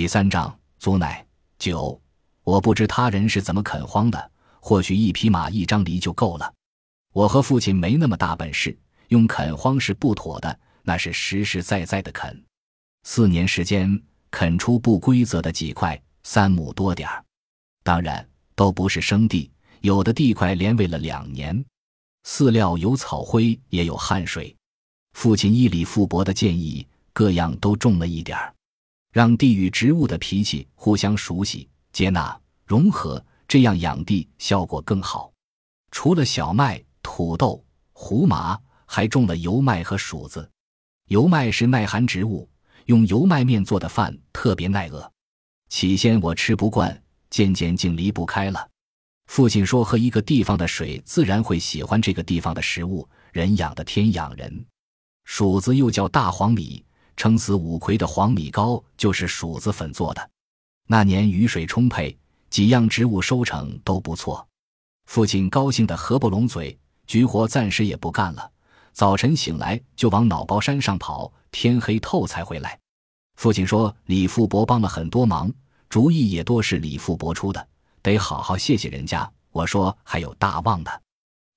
第三章，祖奶九。我不知他人是怎么垦荒的，或许一匹马、一张犁就够了。我和父亲没那么大本事，用垦荒是不妥的，那是实实在在的垦。四年时间，垦出不规则的几块，三亩多点儿。当然，都不是生地，有的地块连喂了两年。饲料有草灰，也有汗水。父亲依李富伯的建议，各样都种了一点儿，让地与植物的脾气互相熟悉、接纳、融合，这样养地效果更好。除了小麦、土豆、胡麻，还种了油麦和薯子。油麦是耐寒植物，用油麦面做的饭特别耐饿。起先我吃不惯，渐渐竟离不开了。父亲说：“喝一个地方的水，自然会喜欢这个地方的食物。人养的天养人，黍子又叫大黄米，撑死五魁的黄米糕就是薯子粉做的。那年雨水充沛，几样植物收成都不错。父亲高兴得合不拢嘴，局活暂时也不干了。早晨醒来就往脑包山上跑，天黑透才回来。父亲说李富伯帮了很多忙，主意也多是李富伯出的。”得好好谢谢人家。我说还有大旺的，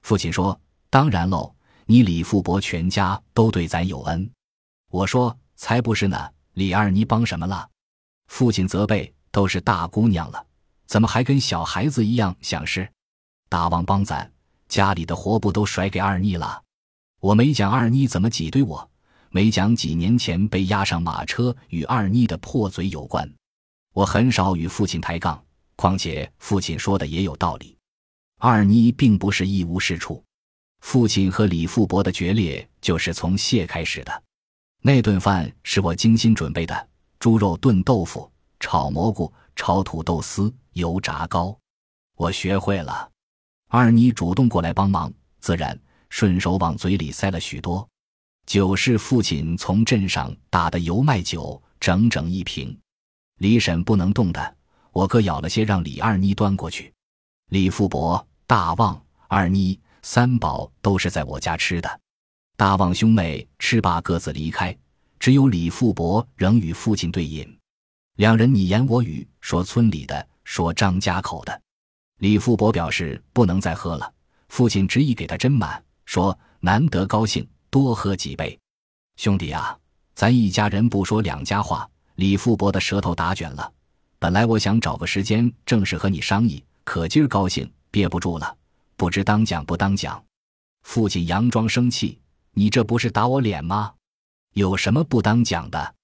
父亲说当然喽，你李富伯全家都对咱有恩。我说才不是呢，李二妮帮什么了？父亲责备都是大姑娘了，怎么还跟小孩子一样想事？大王帮咱家里的活不都甩给二妮了？我没讲二妮怎么挤兑我，没讲几年前被押上马车与二妮的破嘴有关。我很少与父亲抬杠。况且父亲说的也有道理，二妮并不是一无是处。父亲和李富伯的决裂就是从谢开始的。那顿饭是我精心准备的：猪肉炖豆腐、炒蘑菇、炒土豆丝、油炸糕。我学会了。二妮主动过来帮忙，自然顺手往嘴里塞了许多。酒是父亲从镇上打的油麦酒，整整一瓶。李婶不能动的。我哥舀了些，让李二妮端过去。李富伯、大旺、二妮三宝都是在我家吃的。大旺兄妹吃罢各自离开，只有李富伯仍与父亲对饮。两人你言我语，说村里的，说张家口的。李富伯表示不能再喝了，父亲执意给他斟满，说难得高兴，多喝几杯。兄弟啊，咱一家人不说两家话。李富伯的舌头打卷了。本来我想找个时间正式和你商议，可今儿高兴憋不住了，不知当讲不当讲。父亲佯装生气：“你这不是打我脸吗？有什么不当讲的？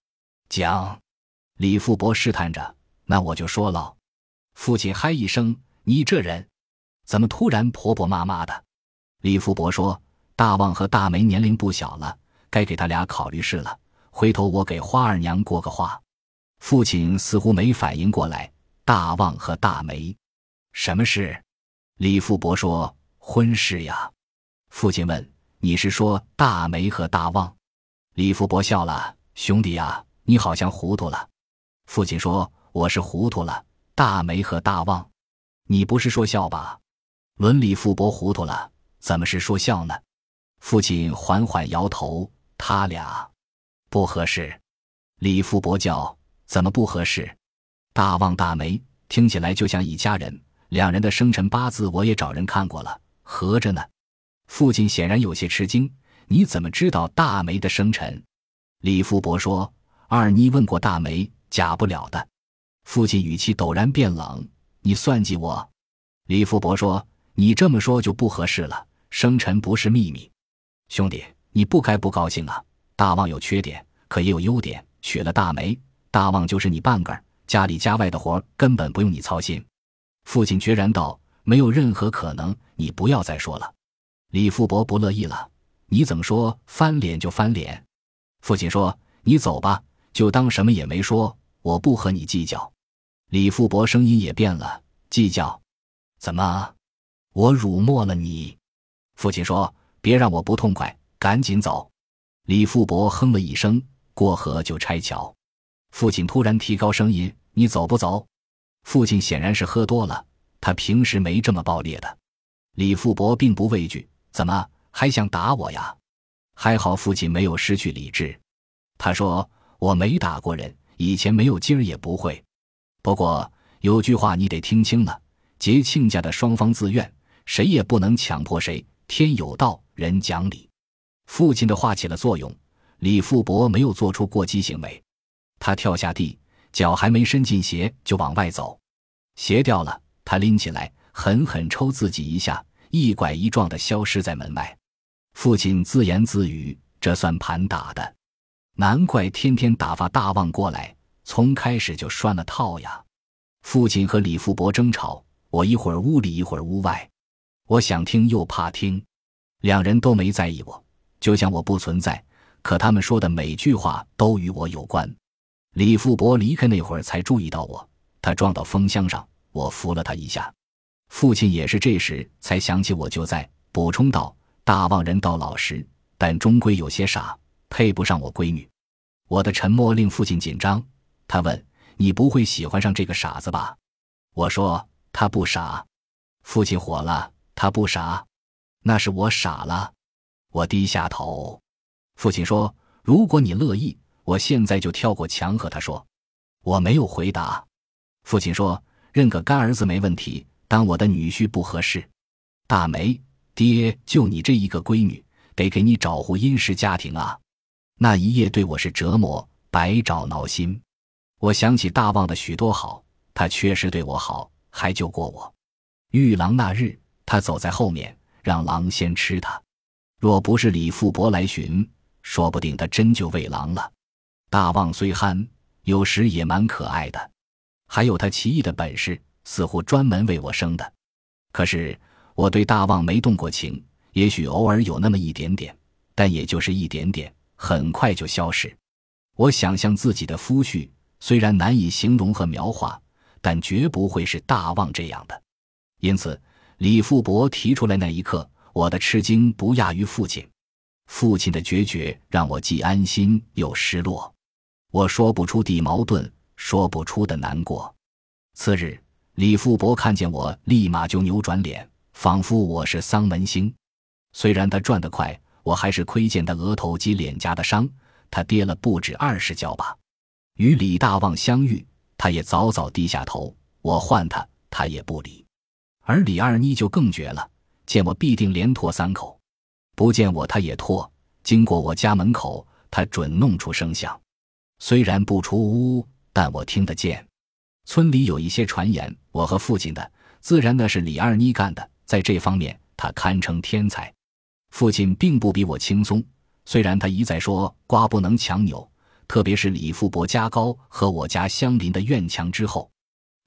讲。”李富伯试探着：“那我就说了。”父亲嗨一声：“你这人，怎么突然婆婆妈妈的？”李富伯说：“大旺和大梅年龄不小了，该给他俩考虑事了。回头我给花二娘过个话。”父亲似乎没反应过来，大旺和大梅，什么事？李富伯说：“婚事呀。”父亲问：“你是说大梅和大旺？”李富伯笑了：“兄弟呀，你好像糊涂了。”父亲说：“我是糊涂了。大梅和大旺，你不是说笑吧？”伦李富伯糊涂了，怎么是说笑呢？父亲缓缓摇头：“他俩不合适。”李富伯叫。怎么不合适？大旺大梅听起来就像一家人。两人的生辰八字我也找人看过了，合着呢。父亲显然有些吃惊：“你怎么知道大梅的生辰？”李富伯说：“二妮问过大梅，假不了的。”父亲语气陡然变冷：“你算计我？”李富伯说：“你这么说就不合适了。生辰不是秘密，兄弟，你不该不高兴啊。大旺有缺点，可也有优点，娶了大梅。”大旺就是你半个儿，家里家外的活根本不用你操心。父亲决然道：“没有任何可能，你不要再说了。”李富伯不乐意了：“你怎么说翻脸就翻脸？”父亲说：“你走吧，就当什么也没说，我不和你计较。”李富伯声音也变了：“计较？怎么？我辱没了你？”父亲说：“别让我不痛快，赶紧走。”李富伯哼了一声：“过河就拆桥。”父亲突然提高声音：“你走不走？”父亲显然是喝多了，他平时没这么暴烈的。李富伯并不畏惧：“怎么还想打我呀？”还好父亲没有失去理智。他说：“我没打过人，以前没有，今儿也不会。不过有句话你得听清了：结亲家的双方自愿，谁也不能强迫谁。天有道，人讲理。父亲的话起了作用，李富伯没有做出过激行为。他跳下地，脚还没伸进鞋就往外走，鞋掉了，他拎起来，狠狠抽自己一下，一拐一撞的消失在门外。父亲自言自语：“这算盘打的，难怪天天打发大旺过来，从开始就拴了套呀。”父亲和李富伯争吵，我一会儿屋里，一会儿屋外。我想听又怕听，两人都没在意我，就像我不存在。可他们说的每句话都与我有关。李富伯离开那会儿才注意到我，他撞到风箱上，我扶了他一下。父亲也是这时才想起我就在，补充道：“大旺人倒老实，但终归有些傻，配不上我闺女。”我的沉默令父亲紧张，他问：“你不会喜欢上这个傻子吧？”我说：“他不傻。”父亲火了。他不傻，那是我傻了。我低下头。父亲说：“如果你乐意，我现在就跳过墙和他说。”我没有回答。父亲说：“认个干儿子没问题，当我的女婿不合适。”大梅，爹就你这一个闺女，得给你找户殷实家庭啊。那一夜对我是折磨，百爪挠心。我想起大旺的许多好，他确实对我好，还救过我。遇狼那日。他走在后面，让狼先吃他。若不是李富伯来寻，说不定他真就喂狼了。大旺虽憨，有时也蛮可爱的，还有他奇异的本事，似乎专门为我生的。可是我对大旺没动过情，也许偶尔有那么一点点，但也就是一点点，很快就消失。我想象自己的夫婿，虽然难以形容和描画，但绝不会是大旺这样的。因此。李富伯提出来那一刻，我的吃惊不亚于父亲。父亲的决绝让我既安心又失落，我说不出的矛盾，说不出的难过。次日，李富伯看见我，立马就扭转脸，仿佛我是丧门星。虽然他转得快，我还是窥见他额头及脸颊的伤。他跌了不止二十跤吧。与李大旺相遇，他也早早低下头。我唤他，他也不理。而李二妮就更绝了，见我必定连拖三口，不见我他也拖。经过我家门口，他准弄出声响，虽然不出屋，但我听得见。村里有一些传言，我和父亲的，自然那是李二妮干的。在这方面，他堪称天才。父亲并不比我轻松，虽然他一再说瓜不能强扭，特别是李富伯家高和我家相邻的院墙之后，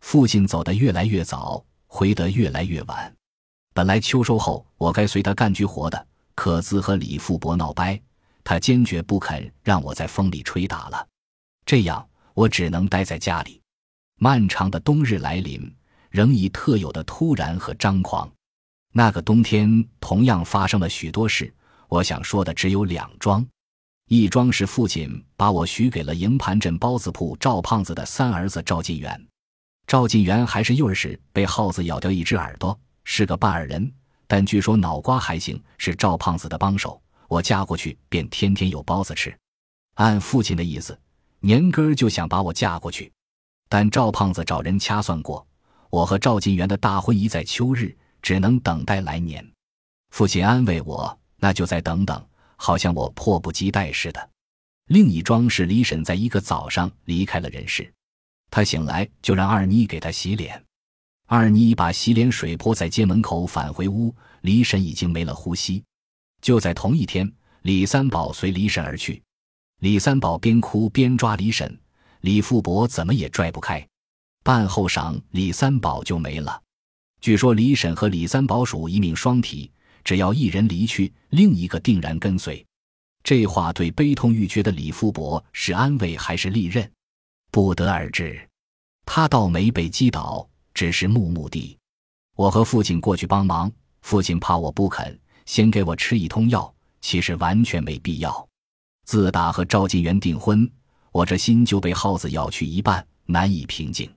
父亲走得越来越早。回得越来越晚，本来秋收后我该随他干局活的，可自和李富伯闹掰，他坚决不肯让我在风里吹打了。这样我只能待在家里。漫长的冬日来临，仍以特有的突然和张狂。那个冬天同样发生了许多事，我想说的只有两桩：一桩是父亲把我许给了营盘镇包子铺赵胖子的三儿子赵进元。赵进元还是幼儿时被耗子咬掉一只耳朵，是个半耳人，但据说脑瓜还行，是赵胖子的帮手。我嫁过去便天天有包子吃。按父亲的意思，年根儿就想把我嫁过去，但赵胖子找人掐算过，我和赵进元的大婚宜在秋日，只能等待来年。父亲安慰我，那就再等等，好像我迫不及待似的。另一桩是李婶在一个早上离开了人世。他醒来就让二妮给他洗脸，二妮把洗脸水泼在街门口，返回屋。李婶已经没了呼吸。就在同一天，李三宝随李婶而去，李三宝边哭边抓李婶，李富伯怎么也拽不开。半后晌，李三宝就没了。据说李婶和李三宝属一命双体，只要一人离去，另一个定然跟随。这话对悲痛欲绝的李富伯是安慰还是利刃？不得而知，他倒没被击倒，只是木木地。我和父亲过去帮忙，父亲怕我不肯，先给我吃一通药，其实完全没必要。自打和赵进元订婚，我这心就被耗子咬去一半，难以平静。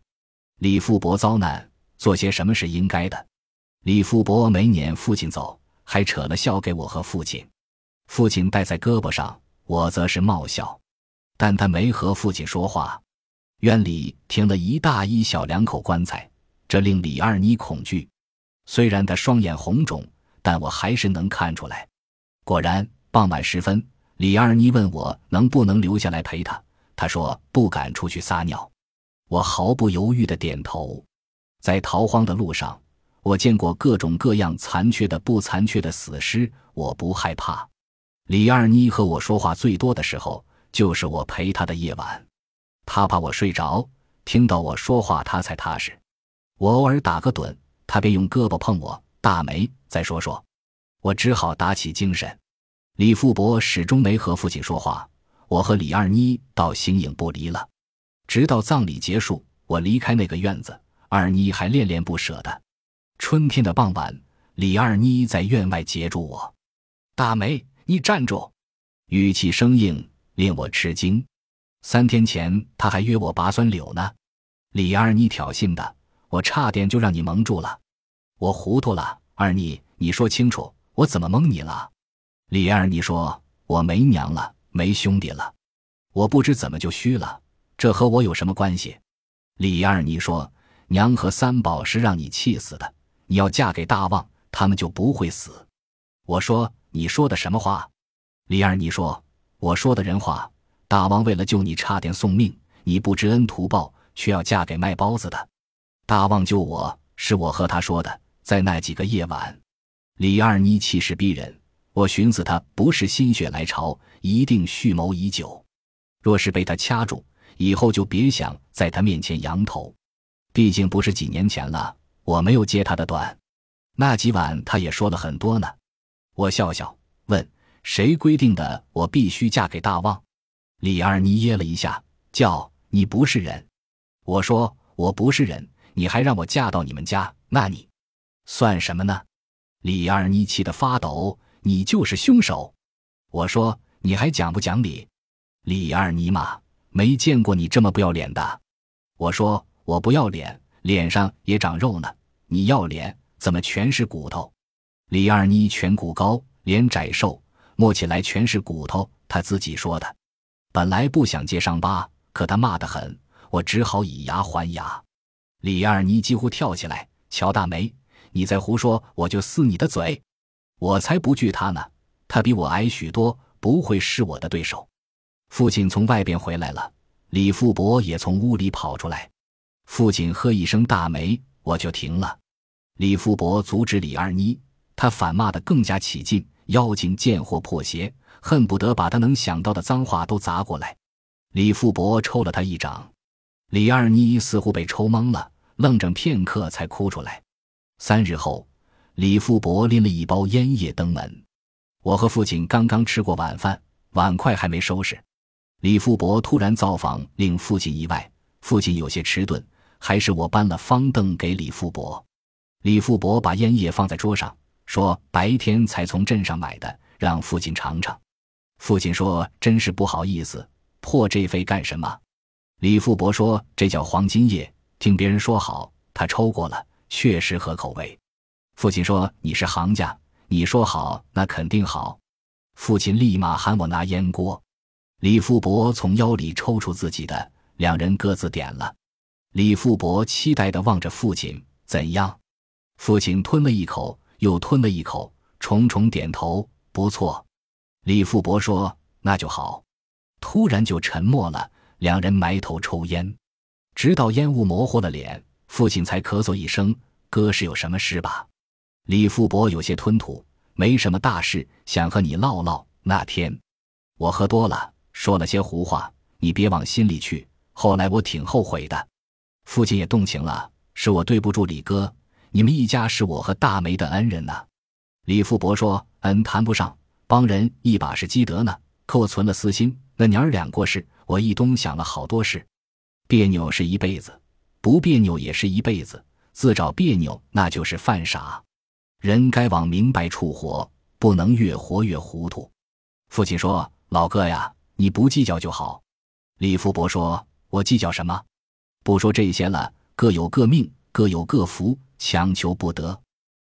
李富伯遭难，做些什么是应该的。李富伯没撵父亲走，还扯了笑给我和父亲。父亲戴在胳膊上，我则是冒笑，但他没和父亲说话。院里停了一大一小两口棺材，这令李二妮恐惧。虽然他双眼红肿，但我还是能看出来。果然，傍晚时分，李二妮问我能不能留下来陪她。他说不敢出去撒尿。我毫不犹豫的点头。在逃荒的路上，我见过各种各样残缺的、不残缺的死尸，我不害怕。李二妮和我说话最多的时候，就是我陪她的夜晚。她怕我睡着，听到我说话，她才踏实。我偶尔打个盹。他便用胳膊碰我，大梅，再说说，我只好打起精神。李富伯始终没和父亲说话，我和李二妮倒形影不离了。直到葬礼结束，我离开那个院子，二妮还恋恋不舍的。春天的傍晚，李二妮在院外截住我：“大梅，你站住！”语气生硬，令我吃惊。三天前他还约我拔酸柳呢。李二妮挑衅的。我差点就让你蒙住了，我糊涂了。二妮，你说清楚，我怎么蒙你了？李二妮说：“我没娘了，没兄弟了，我不知怎么就虚了。这和我有什么关系？”李二妮说：“娘和三宝是让你气死的，你要嫁给大旺，他们就不会死。”我说：“你说的什么话？”李二妮说：“我说的人话。大旺为了救你，差点送命，你不知恩图报，却要嫁给卖包子的。”大旺救我是我和他说的，在那几个夜晚，李二妮气势逼人。我寻思他不是心血来潮，一定蓄谋已久。若是被他掐住，以后就别想在他面前扬头。毕竟不是几年前了，我没有接他的短。那几晚他也说了很多呢。我笑笑问：“谁规定的我必须嫁给大旺？”李二妮噎了一下，叫：“你不是人。”我说：“我不是人。”你还让我嫁到你们家，那你算什么呢？李二妮气得发抖，你就是凶手！我说你还讲不讲理？李二妮嘛，没见过你这么不要脸的。我说我不要脸，脸上也长肉呢。你要脸，怎么全是骨头？李二妮颧骨高，脸窄瘦，摸起来全是骨头。他自己说的。本来不想揭伤疤，可他骂得很，我只好以牙还牙。李二妮几乎跳起来：“乔大梅，你再胡说，我就撕你的嘴！我才不惧他呢，他比我矮许多，不会是我的对手。”父亲从外边回来了，李富伯也从屋里跑出来。父亲喝一声“大梅”，我就停了。李富伯阻止李二妮，他反骂得更加起劲：“妖精贱货破鞋，恨不得把他能想到的脏话都砸过来。”李富伯抽了他一掌，李二妮似乎被抽懵了。愣怔片刻，才哭出来。三日后，李富伯拎了一包烟叶登门。我和父亲刚刚吃过晚饭，碗筷还没收拾。李富伯突然造访，令父亲意外。父亲有些迟钝，还是我搬了方凳给李富伯。李富伯把烟叶放在桌上，说：“白天才从镇上买的，让父亲尝尝。”父亲说：“真是不好意思，破这费干什么？”李富伯说：“这叫黄金叶。”听别人说好，他抽过了，确实合口味。父亲说：“你是行家，你说好，那肯定好。”父亲立马喊我拿烟锅。李富伯从腰里抽出自己的，两人各自点了。李富伯期待地望着父亲：“怎样？”父亲吞了一口，又吞了一口，重重点头：“不错。”李富伯说：“那就好。”突然就沉默了，两人埋头抽烟。直到烟雾模糊了脸，父亲才咳嗽一声：“哥是有什么事吧？”李富伯有些吞吐：“没什么大事，想和你唠唠。那天我喝多了，说了些胡话，你别往心里去。后来我挺后悔的。”父亲也动情了：“是我对不住李哥，你们一家是我和大梅的恩人呐。”李富伯说：“恩谈不上，帮人一把是积德呢。可我存了私心，那娘儿俩过世，我一冬想了好多事。”别扭是一辈子，不别扭也是一辈子。自找别扭，那就是犯傻。人该往明白处活，不能越活越糊涂。父亲说：“老哥呀，你不计较就好。”李富伯说：“我计较什么？不说这些了，各有各命，各有各福，强求不得。”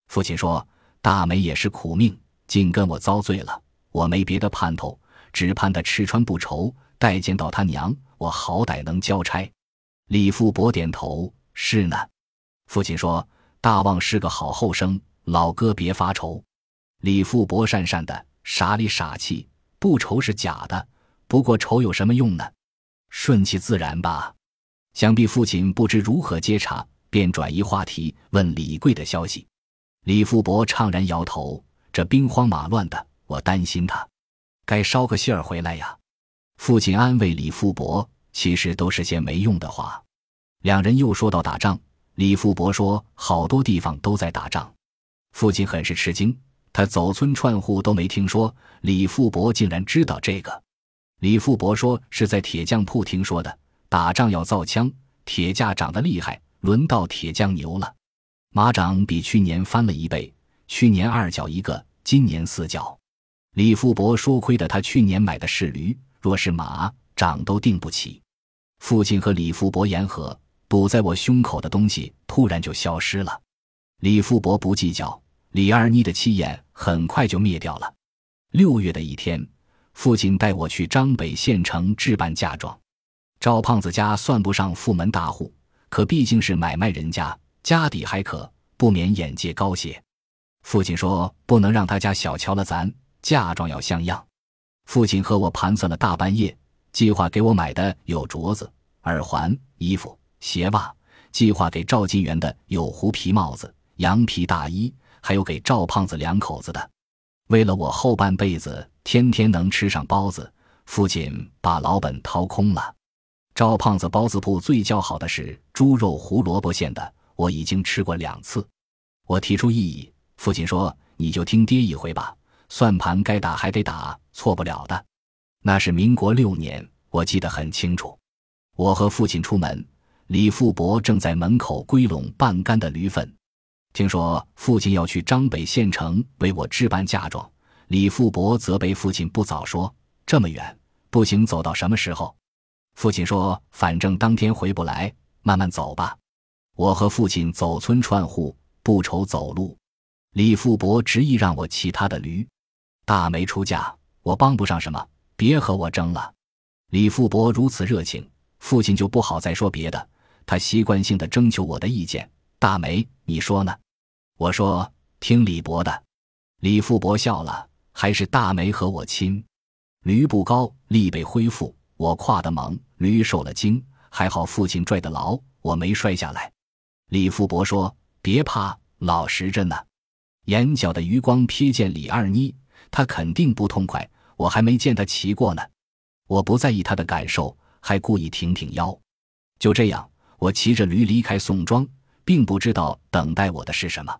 父亲说：“大美也是苦命，竟跟我遭罪了。我没别的盼头，只盼他吃穿不愁，待见到他娘。”我好歹能交差，李富伯点头：“是呢。”父亲说：“大旺是个好后生，老哥别发愁。”李富伯讪讪的，傻里傻气，不愁是假的。不过愁有什么用呢？顺其自然吧。想必父亲不知如何接茬，便转移话题问李贵的消息。李富伯怅然摇头：“这兵荒马乱的，我担心他，该捎个信儿回来呀。”父亲安慰李富伯，其实都是些没用的话。两人又说到打仗，李富伯说好多地方都在打仗。父亲很是吃惊，他走村串户都没听说，李富伯竟然知道这个。李富伯说是在铁匠铺听说的。打仗要造枪，铁价涨得厉害，轮到铁匠牛了。马掌比去年翻了一倍，去年二角一个，今年四角。李富伯说亏的他去年买的是驴，若是马掌都定不起。父亲和李富伯言和，堵在我胸口的东西突然就消失了。李富伯不计较，李二妮的气焰很快就灭掉了。六月的一天，父亲带我去张北县城置办嫁妆。赵胖子家算不上富门大户，可毕竟是买卖人家，家底还可，不免眼界高些。父亲说不能让他家小瞧了咱，嫁妆要像样。父亲和我盘算了大半夜，计划给我买的有镯子、耳环、衣服、鞋袜；计划给赵金元的有狐皮帽子、羊皮大衣，还有给赵胖子两口子的。为了我后半辈子天天能吃上包子，父亲把老本掏空了。赵胖子包子铺最叫好的是猪肉胡萝卜馅的，我已经吃过两次。我提出异议，父亲说：“你就听爹一回吧，算盘该打还得打，错不了的。”那是民国六年，我记得很清楚。我和父亲出门，李富伯正在门口归拢半干的驴粪。听说父亲要去张北县城为我置办嫁妆，李富伯责备父亲不早说，这么远步行，走到什么时候？父亲说：“反正当天回不来，慢慢走吧。”我和父亲走村串户，不愁走路。李富伯执意让我骑他的驴。大梅出嫁，我帮不上什么，别和我争了。李富伯如此热情，父亲就不好再说别的。他习惯性的征求我的意见：“大梅，你说呢？”我说：“听李伯的。”李富伯笑了：“还是大梅和我亲。”驴不高，力被恢复。我跨得猛，驴受了惊，还好父亲拽得牢，我没摔下来。李富伯说：“别怕，老实着呢。”眼角的余光瞥见李二妮，她肯定不痛快。我还没见她骑过呢。我不在意她的感受，还故意挺挺腰。就这样，我骑着驴离开宋庄，并不知道等待我的是什么。